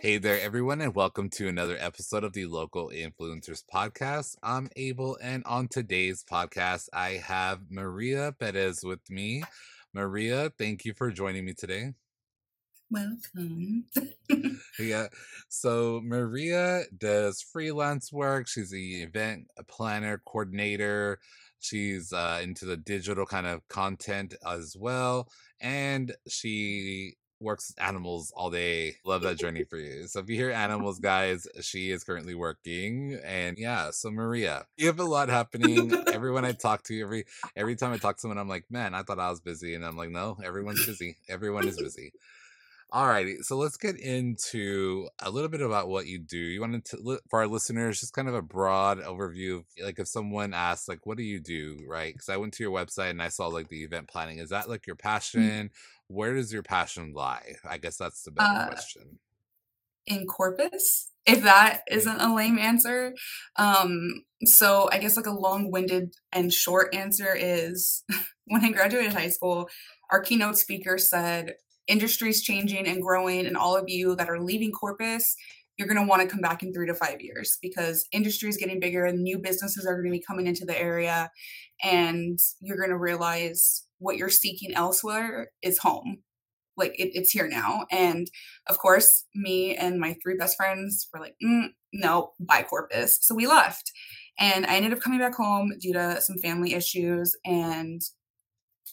Hey there, everyone, and welcome to another episode of the Local Influencers Podcast. I'm Abel, and on today's podcast, I have Maria Perez with me. Maria, thank you for joining me today. Welcome. Yeah, so Maria does freelance work. She's the event planner, coordinator. She's uh, into the digital kind of content as well, and she works with animals all day. Love that journey for you. So if you hear animals, guys, she is currently working. And yeah, so Maria, you have a lot happening. Everyone I talk to, every every time I talk to someone, I'm like, man, I thought I was busy. And I'm like, no, everyone's busy. Everyone is busy. Alrighty, so let's get into a little bit about what you do. You wanted to for our listeners, just kind of a broad overview. Of, like, if someone asks, like, "What do you do?" Right? Because I went to your website and I saw like the event planning. Is that like your Mm. passion? Where does your passion lie? I guess that's the better Uh, question. in Corpus, if that isn't a lame answer. Um, so I guess like a long-winded and short answer is when I graduated high school, our keynote speaker said, industry's changing and growing, and all of you that are leaving Corpus, you're going to want to come back in three to five years because industry is getting bigger and new businesses are going to be coming into the area, and you're going to realize what you're seeking elsewhere is home. Like it, it's here now. And of course, me and my three best friends were like, mm, no, bye Corpus. So we left. And I ended up coming back home due to some family issues. And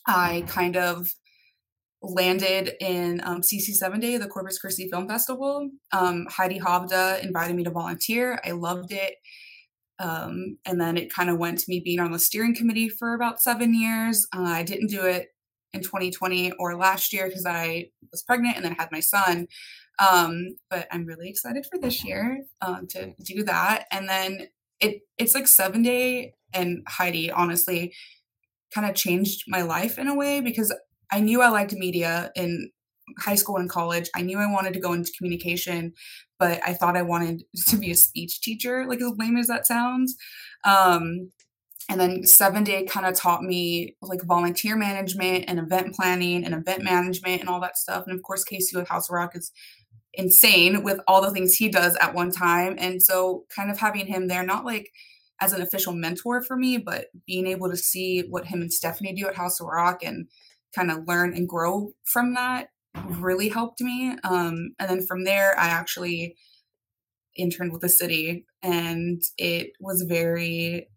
I kind of landed in um, CC7 Day, the Corpus Christi Film Festival. Um, Heidi Hovda invited me to volunteer. I loved it. Um, and then it kind of went to me being on the steering committee for about seven years. Uh, I didn't do it in 2020 or last year because I was pregnant and then had my son. Um, but I'm really excited for this year um, to do that. And then it it's like seven day and Heidi honestly kind of changed my life in a way because I knew I liked media in high school and college. I knew I wanted to go into communication, but I thought I wanted to be a speech teacher, like as lame as that sounds. Um, and then seven day kind of taught me like volunteer management and event planning and event management and all that stuff. And of course, Casey with House Rock is insane with all the things he does at one time. And so kind of having him there, not like as an official mentor for me, but being able to see what him and Stephanie do at House of Rock and kind of learn and grow from that really helped me. Um, and then from there, I actually interned with the city, and it was very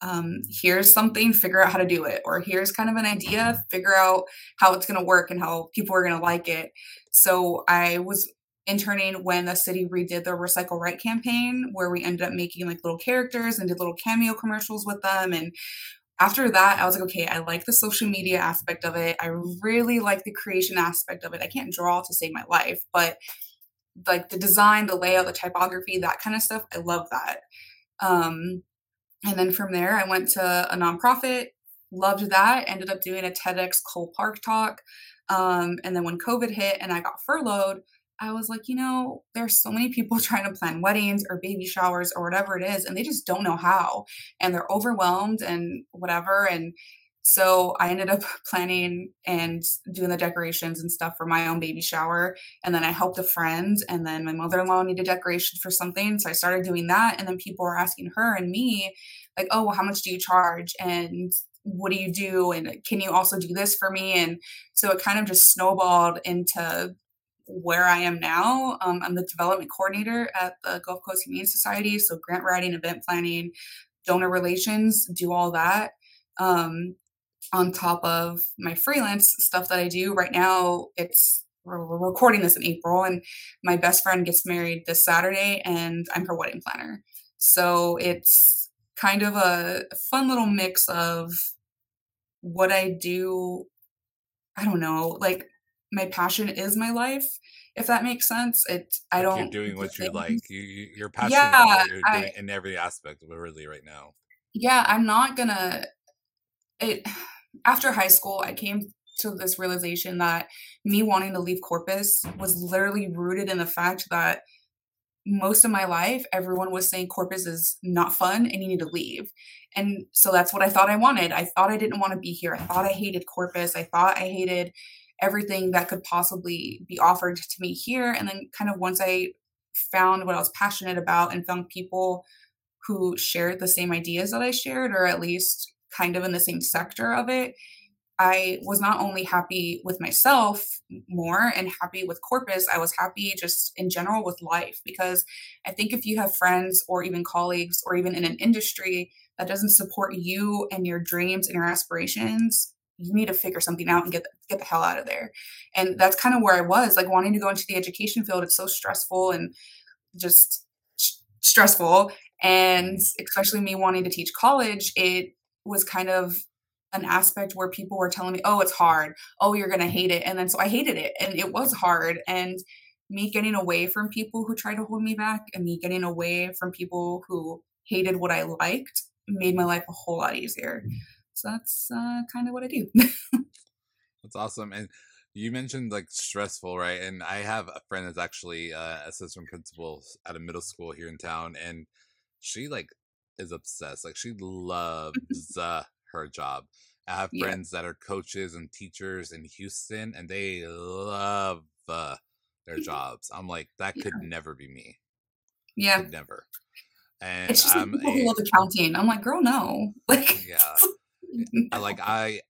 um, here's something, figure out how to do it, or here's kind of an idea, figure out how it's going to work and how people are going to like it. So I was interning when the city redid the Recycle Right campaign, where we ended up making like little characters and did little cameo commercials with them. And after that, I was like, okay, I like the social media aspect of it. I really like the creation aspect of it. I can't draw to save my life, but like the design, the layout, the typography, that kind of stuff, I love that. Um, and then from there, I went to a nonprofit, loved that, ended up doing a TEDx Cole Park talk. Um, and then when COVID hit and I got furloughed, I was like, you know, there's so many people trying to plan weddings or baby showers or whatever it is, and they just don't know how. And they're overwhelmed and whatever. And so I ended up planning and doing the decorations and stuff for my own baby shower. And then I helped a friend, and then my mother in law needed decorations for something. So I started doing that. And then people were asking her and me, like, oh, well, how much do you charge? And what do you do? And can you also do this for me? And so it kind of just snowballed into where I am now. Um, I'm the development coordinator at the Gulf Coast Humane Society. So grant writing, event planning, donor relations, do all that. Um, on top of my freelance stuff that I do right now, it's we're, recording this in April, and my best friend gets married this Saturday, and I'm her wedding planner. So it's kind of a fun little mix of what I do. I don't know, like my passion is my life, if that makes sense. It I Like you're don't doing do what you like. You, you you're passionate about Yeah, what you're doing I in every aspect, of it, really, right now. yeah, I'm not gonna it after high school, I came to this realization that me wanting to leave Corpus was literally rooted in the fact that most of my life, everyone was saying Corpus is not fun and you need to leave. And so that's what I thought I wanted. I thought I didn't want to be here. I thought I hated Corpus. I thought I hated everything that could possibly be offered to me here. And then, kind of, once I found what I was passionate about and found people who shared the same ideas that I shared, or at least kind of in the same sector of it, I was not only happy with myself more and happy with Corpus, I was happy just in general with life. Because I think if you have friends or even colleagues or even in an industry that doesn't support you and your dreams and your aspirations, you need to figure something out and get get the hell out of there. And that's kind of where I was, like wanting to go into the education field. It's so stressful and just stressful. And especially me wanting to teach college, it was kind of an aspect where people were telling me, oh, it's hard. Oh, you're going to hate it. And then so I hated it. And it was hard. And me getting away from people who tried to hold me back and me getting away from people who hated what I liked made my life a whole lot easier. So that's uh, kind of what I do. that's awesome. And you mentioned like stressful, right? And I have a friend that's actually uh, assistant principal at a middle school here in town, and she like is obsessed. Like she loves uh, her job. I have yeah. friends that are coaches and teachers in Houston, and they love uh, their jobs. I'm like, that could yeah. never be me. Yeah, could never. And it's just I'm like people a, who love accounting. I'm like, girl, no. Like, yeah, no. like I.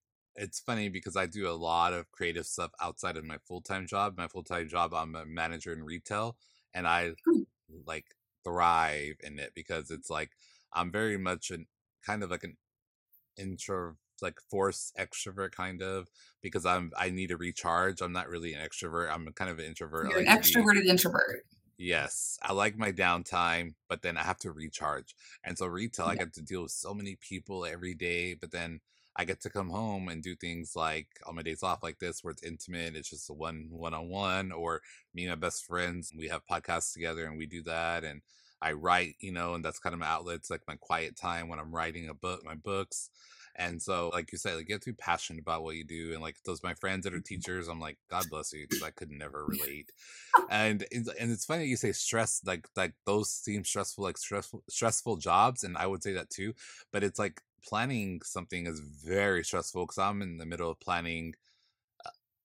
It's funny because I do a lot of creative stuff outside of my full time job. My full time job, I'm a manager in retail, and I hmm. like thrive in it because it's like I'm very much an kind of like an intro like forced extrovert kind of because I'm I need to recharge. I'm not really an extrovert. I'm kind of an introvert. You're like an extroverted be, introvert. Yes, I like my downtime, but then I have to recharge. And so retail, yeah. I get to deal with so many people every day, but then I get to come home and do things like on my days off like this where it's intimate, it's just a one one on one, or me and my best friends, we have podcasts together and we do that and I write, you know, and that's kind of my outlet. It's like my quiet time when I'm writing a book, my books. And so, like you said, like you have to be passionate about what you do. And like those my friends that are mm-hmm. teachers, I'm like, God bless you, because I could never relate. and and it's funny that you say stress, like like those seem stressful, like stressful stressful jobs, and I would say that too. But it's like planning something is very stressful because I'm in the middle of planning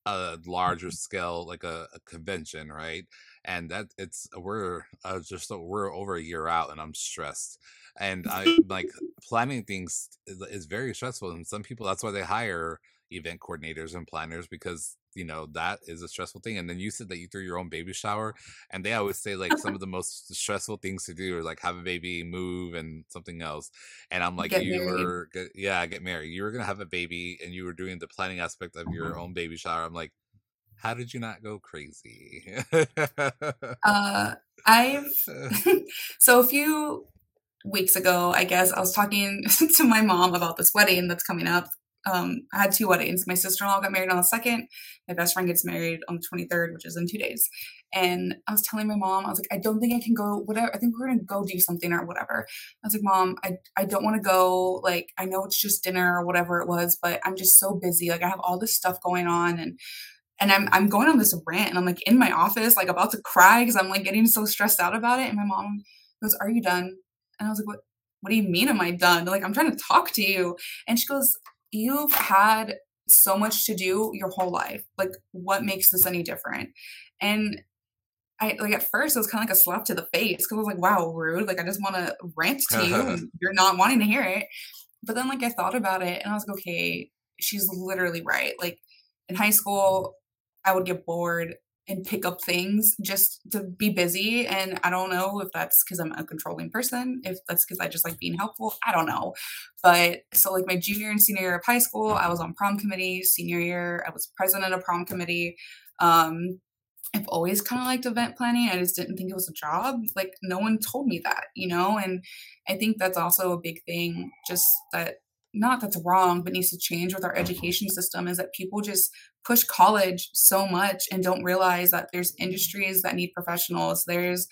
a larger mm-hmm. scale like a, a, convention right and that it's we're uh, just we're over a year out and i'm stressed and i like planning things is, is very stressful and some people that's why they hire event coordinators and planners because you know that is a stressful thing and then you said that you threw your own baby shower and they always say like some of the most stressful things to do are like have a baby move and something else and i'm like get you married. were yeah get married you were gonna have a baby and you were doing the planning aspect of your mm-hmm. own baby shower i'm like how did you not go crazy uh i've so a few weeks ago i guess i was talking to my mom about this wedding that's coming up um, I had two weddings. My sister in law got married on the second. My best friend gets married on the 23rd, which is in two days. And I was telling my mom, I was like, I don't think I can go, whatever. I think we're going to go do something or whatever. I was like, Mom, I, I don't want to go. Like, I know it's just dinner or whatever it was, but I'm just so busy. Like, I have all this stuff going on. And and I'm I'm going on this rant and I'm like in my office, like about to cry because I'm like getting so stressed out about it. And my mom goes, Are you done? And I was like, What what do you mean am I done? Like I'm trying to talk to you. And she goes, you've had so much to do your whole life. Like, what makes this any different? And I like at first it was kind of like a slap to the face because I was like, wow, rude. Like, I just want to rant to you and you're not wanting to hear it. But then, like, I thought about it and I was like, okay, she's literally right. Like, in high school, I would get bored and pick up things just to be busy. And I don't know if that's because I'm a controlling person, if that's because I just like being helpful. I don't know. But so, like, my junior and senior year of high school, I was on prom committee. Senior year, I was president of prom committee. Um, I've always kind of liked event planning. I just didn't think it was a job. Like, no one told me that, you know? And I think that's also a big thing, just that not that's wrong, but needs to change with our education system is that people just push college so much and don't realize that there's industries that need professionals. There's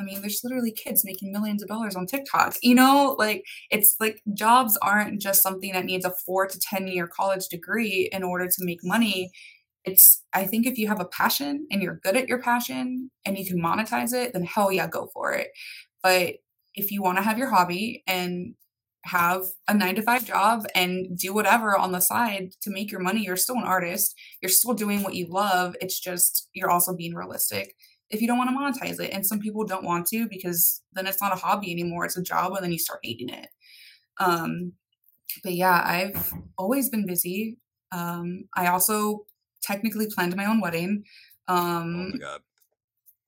I mean, there's literally kids making millions of dollars on TikTok. You know, like it's like jobs aren't just something that needs a four to 10 year college degree in order to make money. It's, I think if you have a passion and you're good at your passion and you can monetize it, then hell yeah, go for it. But if you want to have your hobby and have a nine to five job and do whatever on the side to make your money. You're still an artist. You're still doing what you love. It's just you're also being realistic. if you don't want to monetize it. And some people don't want to because then it's not a hobby anymore. It's a job and then you start hating it. Um, but yeah, I've always been busy. Um, I also technically planned my own wedding. Um, oh my god.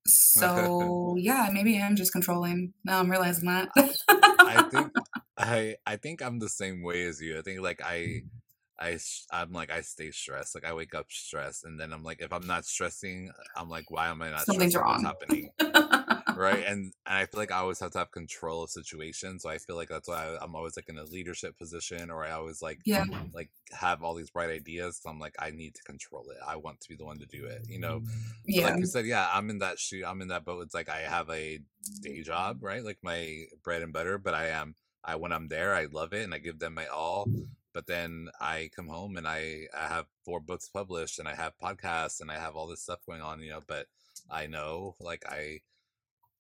So yeah, maybe I'm just controlling. Now I'm realizing that. I think I I think I'm the same way as you. I think like I mm-hmm. I I'm like I stay stressed. Like I wake up stressed, and then I'm like, if I'm not stressing, I'm like, why am I not? Something's wrong. What's happening? right, and, and I feel like I always have to have control of situations. So I feel like that's why I, am always like in a leadership position, or I always like yeah, like have all these bright ideas. So I'm like, I need to control it. I want to be the one to do it. You know, so yeah. Like you said, yeah, I'm in that shoe. I'm in that boat. It's like I have a day job, mm-hmm. right? Like my bread and butter, but I am. I when I'm there, I love it and I give them my all but then I come home and I, I have four books published and I have podcasts and I have all this stuff going on, you know, but I know like I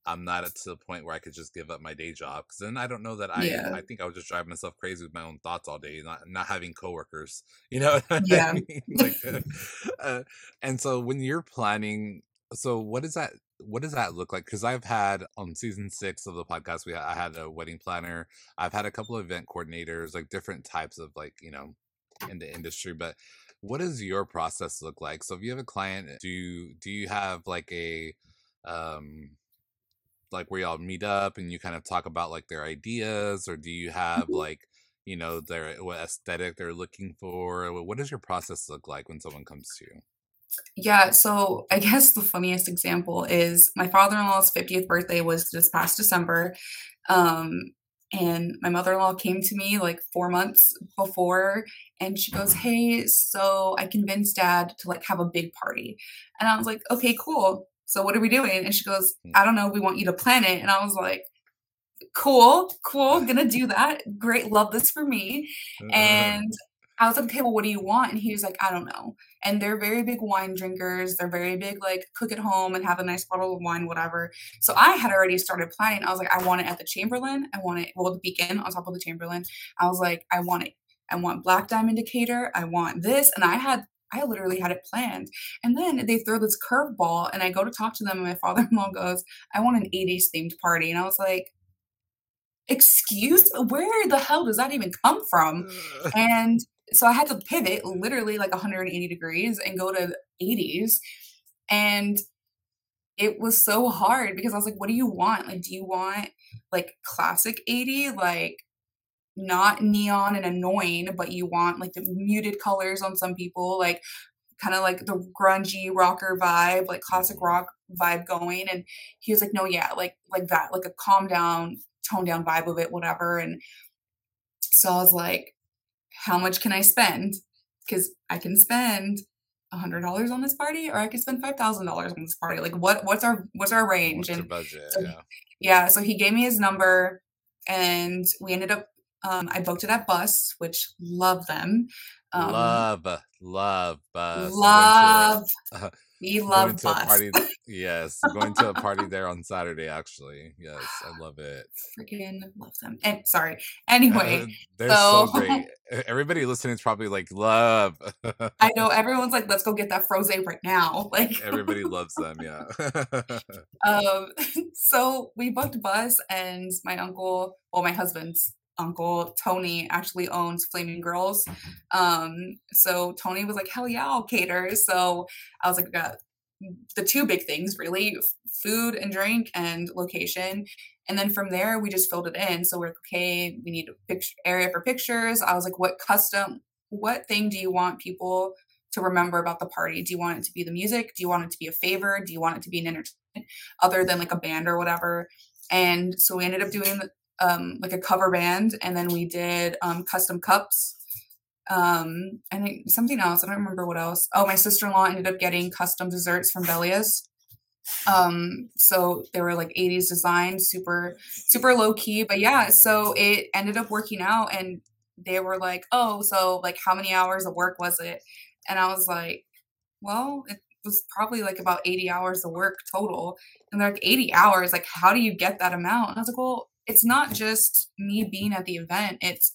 I'm not at to the point where I could just give up my day job because then I don't know that I Yeah. I think I would just drive myself crazy with my own thoughts all day, not not having coworkers, you know what I Yeah. mean? Like, uh, and so when you're planning, so what is that what does that look like? Because I've had on season six of the podcast, we I had a wedding planner. I've had a couple of event coordinators, like different types of like you know in the industry. But what does your process look like? So if you have a client, do you, do you have like a um like where y'all meet up and you kind of talk about like their ideas, or do you have Mhm. like you know their what aesthetic they're looking for? What does your process look like when someone comes to you? Yeah, so I guess the funniest example is my father-in-law's 50th birthday was this past December. Um, and my mother-in-law came to me like four months before and she goes, Hey, so I convinced dad to like have a big party. And I was like, Okay, cool. So what are we doing? And she goes, Hmm. I don't know, we want you to plan it. And I was like, Cool, cool, gonna do that. Great, love this for me. And I was like, okay, well, what do you want? And he was like, I don't know. And they're very big wine drinkers. They're very big, like, cook at home and have a nice bottle of wine, whatever. So I had already started planning. I was like, I want it at the Chamberlain. I want it, well, the Beacon on top of the Chamberlain. I was like, I want it. I want Black Diamond Decatur. I want this. And I had, I literally had it planned. And then they throw this curveball, and I go to talk to them, and my father in law goes, I want an 80s themed party. And I was like, excuse me, where the hell does that even come from? And so I had to pivot literally like 180 degrees and go to 80s. And it was so hard because I was like, what do you want? Like, do you want like classic 80, like not neon and annoying, but you want like the muted colors on some people, like kind of like the grungy rocker vibe, like classic rock vibe going. And he was like, no, yeah, like like that, like a calm down, tone down vibe of it, whatever. And so I was like, how much can I spend? Because I can spend hundred dollars on this party, or I could spend five thousand dollars on this party. Like, what? What's our what's our range? What's And budget? so, Yeah. yeah, so he gave me his number, and we ended up. Um, I booked it at Bus, which love them. Um, love, love bus. Love. We love to a Bus. party. Yes, going to a party there on Saturday. Actually, yes, I love it. Freaking love them. And sorry. Anyway, They're so so great. Everybody listening is probably like love. I know everyone's like, let's go get that frosé right now. Like Everybody loves them. Yeah. Um, so we booked bus, and my uncle, well, my husband's uncle, Tony, actually owns Flaming Girls. Um, so Tony was like, "Hell yeah, I'll cater." So I was like, "I got the two big things really: food and drink, and location." And then from there, we just filled it in. So we're like, okay, we need a picture area for pictures. I was like, what custom, what thing do you want people to remember about the party? Do you want it to be the music? Do you want it to be a favor? Do you want it to be an entertainment other than like a band or whatever? And so we ended up doing um, like a cover band, and then we did um, custom cups. Um, and it- something else. I don't remember what else. Oh, my sister in law ended up getting custom desserts from Bellius. Um, so they were like 80s design, super, super low key. But yeah, so it ended up working out, and they were like, "Oh, so like how many hours of work was it?" And I was like, "Well, it was probably like about 80 hours of work total." And they're like, "80 hours? Like, how do you get that amount?" And I was like, "Well, it's not just me being at the event; it's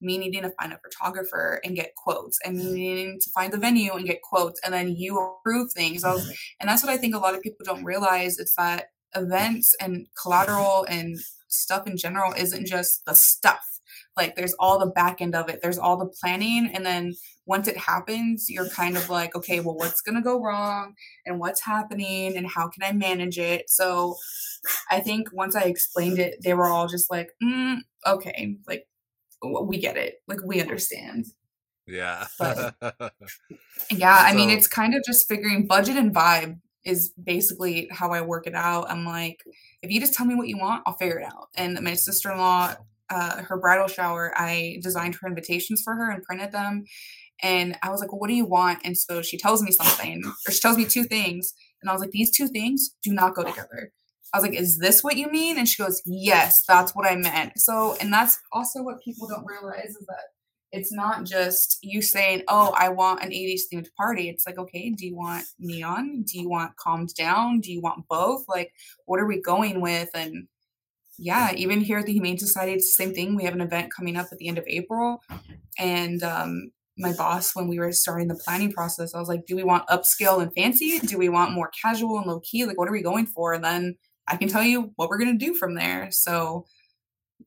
me needing to find a photographer and get quotes and me needing to find the venue and get quotes and then you approve things. Was, mm-hmm. and that's what i think a lot of people don't realize is that events and collateral and stuff in general isn't just the stuff. Like there's all the back end of it. There's all the planning and then once it happens you're kind of like okay well what's going to go wrong and what's happening and how can i manage it so i think once i explained it they were all just like mm, okay like we get it like we understand yeah but, yeah i so, mean it's kind of just figuring budget and vibe is basically how I work it out. I'm like, if you just tell me what you want, I'll figure it out. And my sister in law, uh, her bridal shower, I designed her invitations for her and printed them. And I was like, well, what do you want? And so she tells me something, or she tells me two things. And I was like, these two things do not go together. I was like, is this what you mean? And she goes, yes, that's what I meant. So, and that's also what people don't realize is that it's not just you saying, "Oh, I want an 80s themed party." It's like, "Okay, do you want neon? Do you want calmed down? Do you want both? Like, what are we going with?" And yeah, even here at the Humane Society, it's the same thing. We have an event coming up at the end of April, and um, my boss, when we were starting the planning process, I was like, "Do we want upscale and fancy? Do we want more casual and low key? Like, what are we going for?" And then I can tell you what we're gonna do from there. So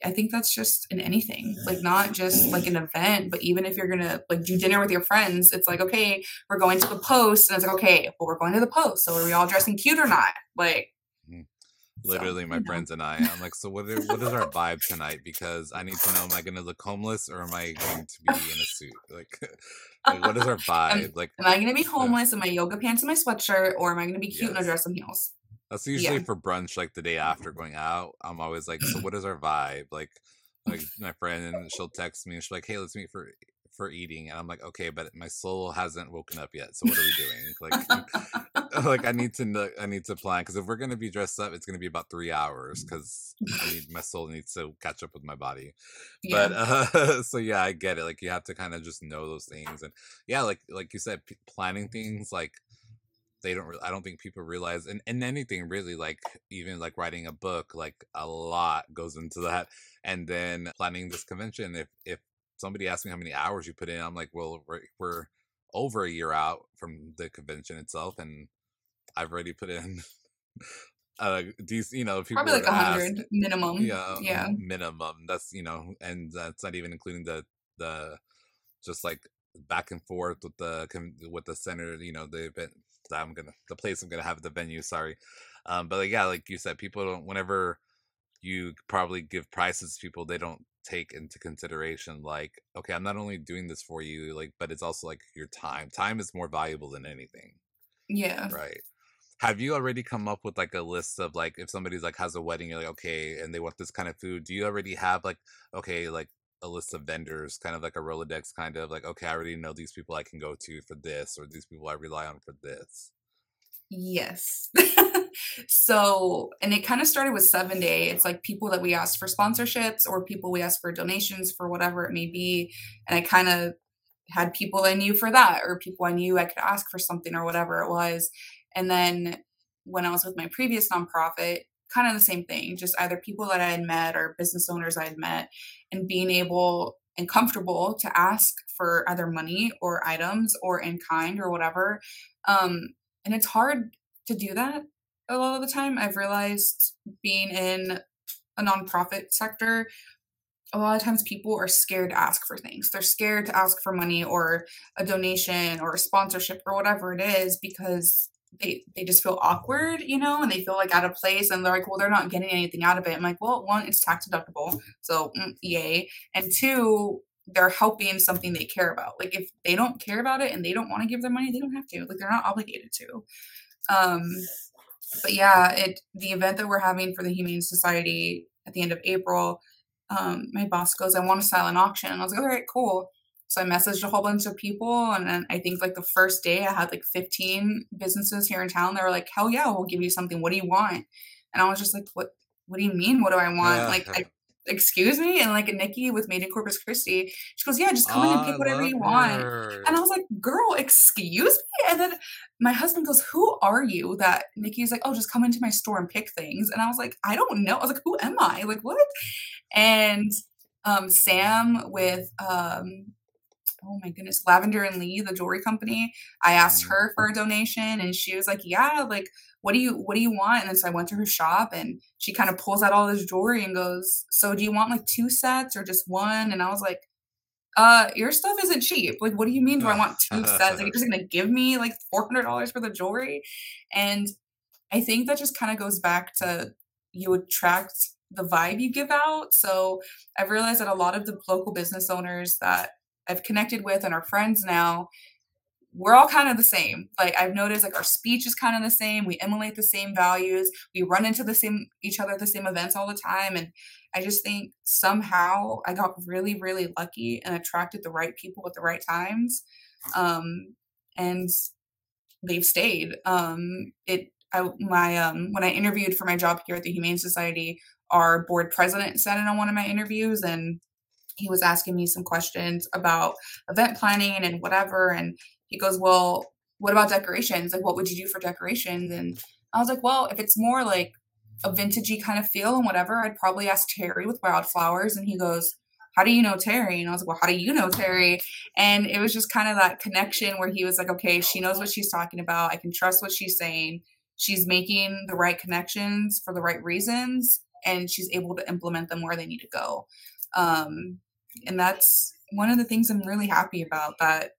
I think that's just in anything, like not just like an event, but even if you're gonna like do dinner with your friends, it's like, okay, we're going to the post, and it's like, okay, well, we're going to the post. So are we all dressing cute or not? Like. Literally, so, my friends and I, I'm like, so what? Are, what is our vibe tonight? Because I need to know, am I gonna look homeless or am I going to be in a suit? Like, like what is our vibe? Am, like, am I gonna be homeless in my yoga pants and my sweatshirt, or am I gonna be cute yes. in a dress and heels? That's usually yeah. for brunch, like the day after going out. I'm always like, so what is our vibe? Like, like my friend, she'll text me and she's like, hey, let's meet for for eating, and I'm like, okay, but my soul hasn't woken up yet. So what are we doing? Like, like I need to know, I need to plan because if we're gonna be dressed up, it's gonna be about three hours because I need my soul needs to catch up with my body. Yeah. But uh, so yeah, I get it. Like you have to kind of just know those things, and yeah, like like you said, p- planning things like they don't i don't think people realize and, and anything really like even like writing a book like a lot goes into that and then planning this convention if if somebody asks me how many hours you put in i'm like well we're, we're over a year out from the convention itself and i've already put in uh these you know people probably like a hundred minimum yeah yeah minimum that's you know and that's not even including the the just like back and forth with the with the center you know the event that I'm gonna the place I'm gonna have the venue. Sorry, um, but like, yeah, like you said, people don't. Whenever you probably give prices to people, they don't take into consideration like, okay, I'm not only doing this for you, like, but it's also like your time. Time is more valuable than anything. Yeah. Right. Have you already come up with like a list of like if somebody's like has a wedding, you're like, okay, and they want this kind of food, do you already have like, okay, like a list of vendors, kind of like a Rolodex, kind of like, okay, I already know these people I can go to for this, or these people I rely on for this. Yes. so, and it kind of started with seven day. It's like people that we asked for sponsorships or people we asked for donations for whatever it may be. And I kind of had people I knew for that, or people I knew I could ask for something or whatever it was. And then when I was with my previous nonprofit, kind of the same thing, just either people that I had met or business owners I had met, and being able and comfortable to ask for either money or items or in kind or whatever. Um, and it's hard to do that a lot of the time. I've realized being in a nonprofit sector, a lot of times people are scared to ask for things. They're scared to ask for money or a donation or a sponsorship or whatever it is because they they just feel awkward, you know, and they feel like out of place, and they're like, well, they're not getting anything out of it. I'm like, well, one, it's tax deductible, so mm, yay, and two, they're helping something they care about. Like if they don't care about it and they don't want to give their money, they don't have to. Like they're not obligated to. Um, but yeah, it the event that we're having for the Humane Society at the end of April. Um, my boss goes, I want a silent auction. And I was like, all right, cool. So I messaged a whole bunch of people, and then I think like the first day I had like 15 businesses here in town. They were like, "Hell yeah, we'll give you something. What do you want?" And I was just like, "What? What do you mean? What do I want?" Yeah. Like, I, excuse me, and like Nikki with Made in Corpus Christi, she goes, "Yeah, just come oh, in and pick whatever you want." And I was like, "Girl, excuse me." And then my husband goes, "Who are you?" That Nikki's like, "Oh, just come into my store and pick things." And I was like, "I don't know." I was like, "Who am I? Like what?" And um, Sam with um, oh my goodness, Lavender and Lee, the jewelry company. I asked mm. her for a donation and she was like, Yeah, like what do you what do you want? And then so I went to her shop and she kind of pulls out all this jewelry and goes, So do you want like two sets or just one? And I was like, uh, your stuff isn't cheap. Like, what do you mean? Do I want two sets? Like, you're just gonna give me like four hundred dollars for the jewelry? And I think that just kind of goes back to you attract the vibe you give out. So I've realized that a lot of the local business owners that I've connected with and are friends now, we're all kind of the same. Like I've noticed like our speech is kind of the same. We emulate the same values. We run into the same each other at the same events all the time. And I just think somehow I got really, really lucky and attracted the right people at the right times. Um, and they've stayed. Um, it I my um when I interviewed for my job here at the Humane Society, our board president said it on one of my interviews and he was asking me some questions about event planning and whatever. And he goes, Well, what about decorations? Like, what would you do for decorations? And I was like, Well, if it's more like a vintagey kind of feel and whatever, I'd probably ask Terry with wildflowers. And he goes, How do you know Terry? And I was like, Well, how do you know Terry? And it was just kind of that connection where he was like, Okay, she knows what she's talking about. I can trust what she's saying. She's making the right connections for the right reasons, and she's able to implement them where they need to go. Um, and that's one of the things I'm really happy about that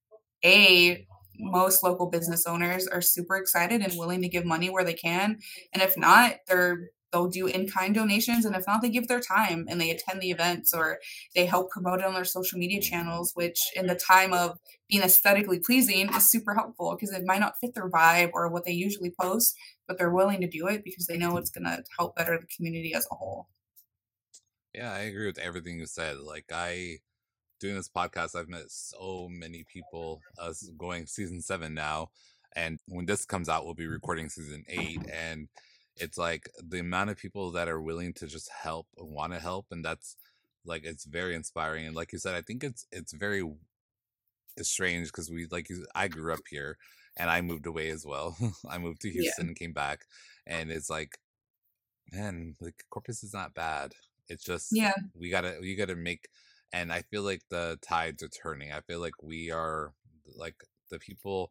a most local business owners are super excited and willing to give money where they can. And if not they're they'll do in-kind donations. And if not they give their time and they attend the events or they help promote it on their social media channels which in the time of being aesthetically pleasing is super helpful because it might not fit their vibe or what they usually post but they're willing to do it because they know it's going to help better the community as a whole yeah, I agree with everything you said. Like I doing this podcast, I've met so many people. Uh, us going season seven now, and when this comes out, we'll be mm-hmm. recording season eight, and it's like the amount of people that are willing to just help and want to help, and that's like it's very inspiring. And like you said, I think it's it's very it's strange because we like I grew up here and I moved away as well. I moved to Houston yeah. and came back, and it's like, man, like Corpus is not bad. It's just yeah, we gotta we gotta make, and I feel like the tides are turning. I feel like we are like the people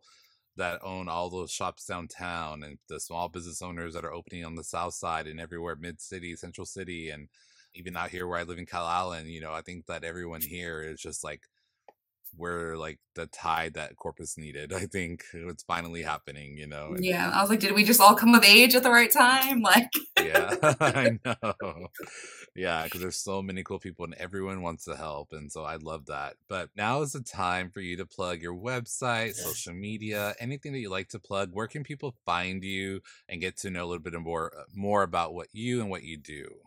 that own all those shops downtown and the small business owners that are opening on the south side and everywhere mid city central city and even out here where i live in calallen you know i think that everyone here is just like we're like the tide that Corpus needed. I think it's finally happening, you know. Yeah, I was like, did we just all come of age at the right time? Like, yeah, I know. Yeah, because there's so many cool people and everyone wants to help, and so I love that. But now is the time for you to plug your website, social media, anything that you like to plug. Where can people find you and get to know a little bit more uh, more about what you and what you do?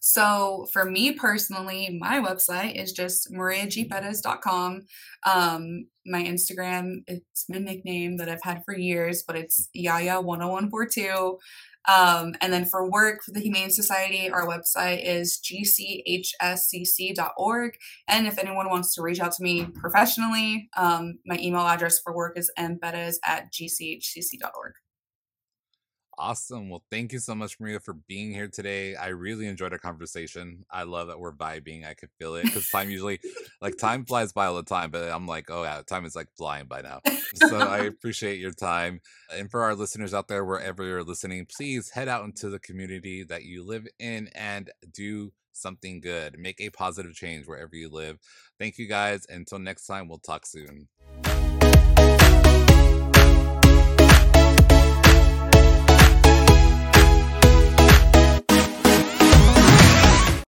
So for me personally, my website is just mariagperez.com. Um, my Instagram, it's my nickname that I've had for years, but it's Yaya10142. Um, and then for work for the Humane Society, our website is gchsscc.org. And if anyone wants to reach out to me professionally, um, my email address for work is mperez at gchcc.org. Awesome. Well, thank you so much, Maria, for being here today. I really enjoyed our conversation. I love that we're vibing. I could feel it because time usually, like, time flies by all the time, but I'm like, oh, yeah, time is like flying by now. So I appreciate your time. And for our listeners out there, wherever you're listening, please head out into the community that you live in and do something good. Make a positive change wherever you live. Thank you guys. Until next time, we'll talk soon.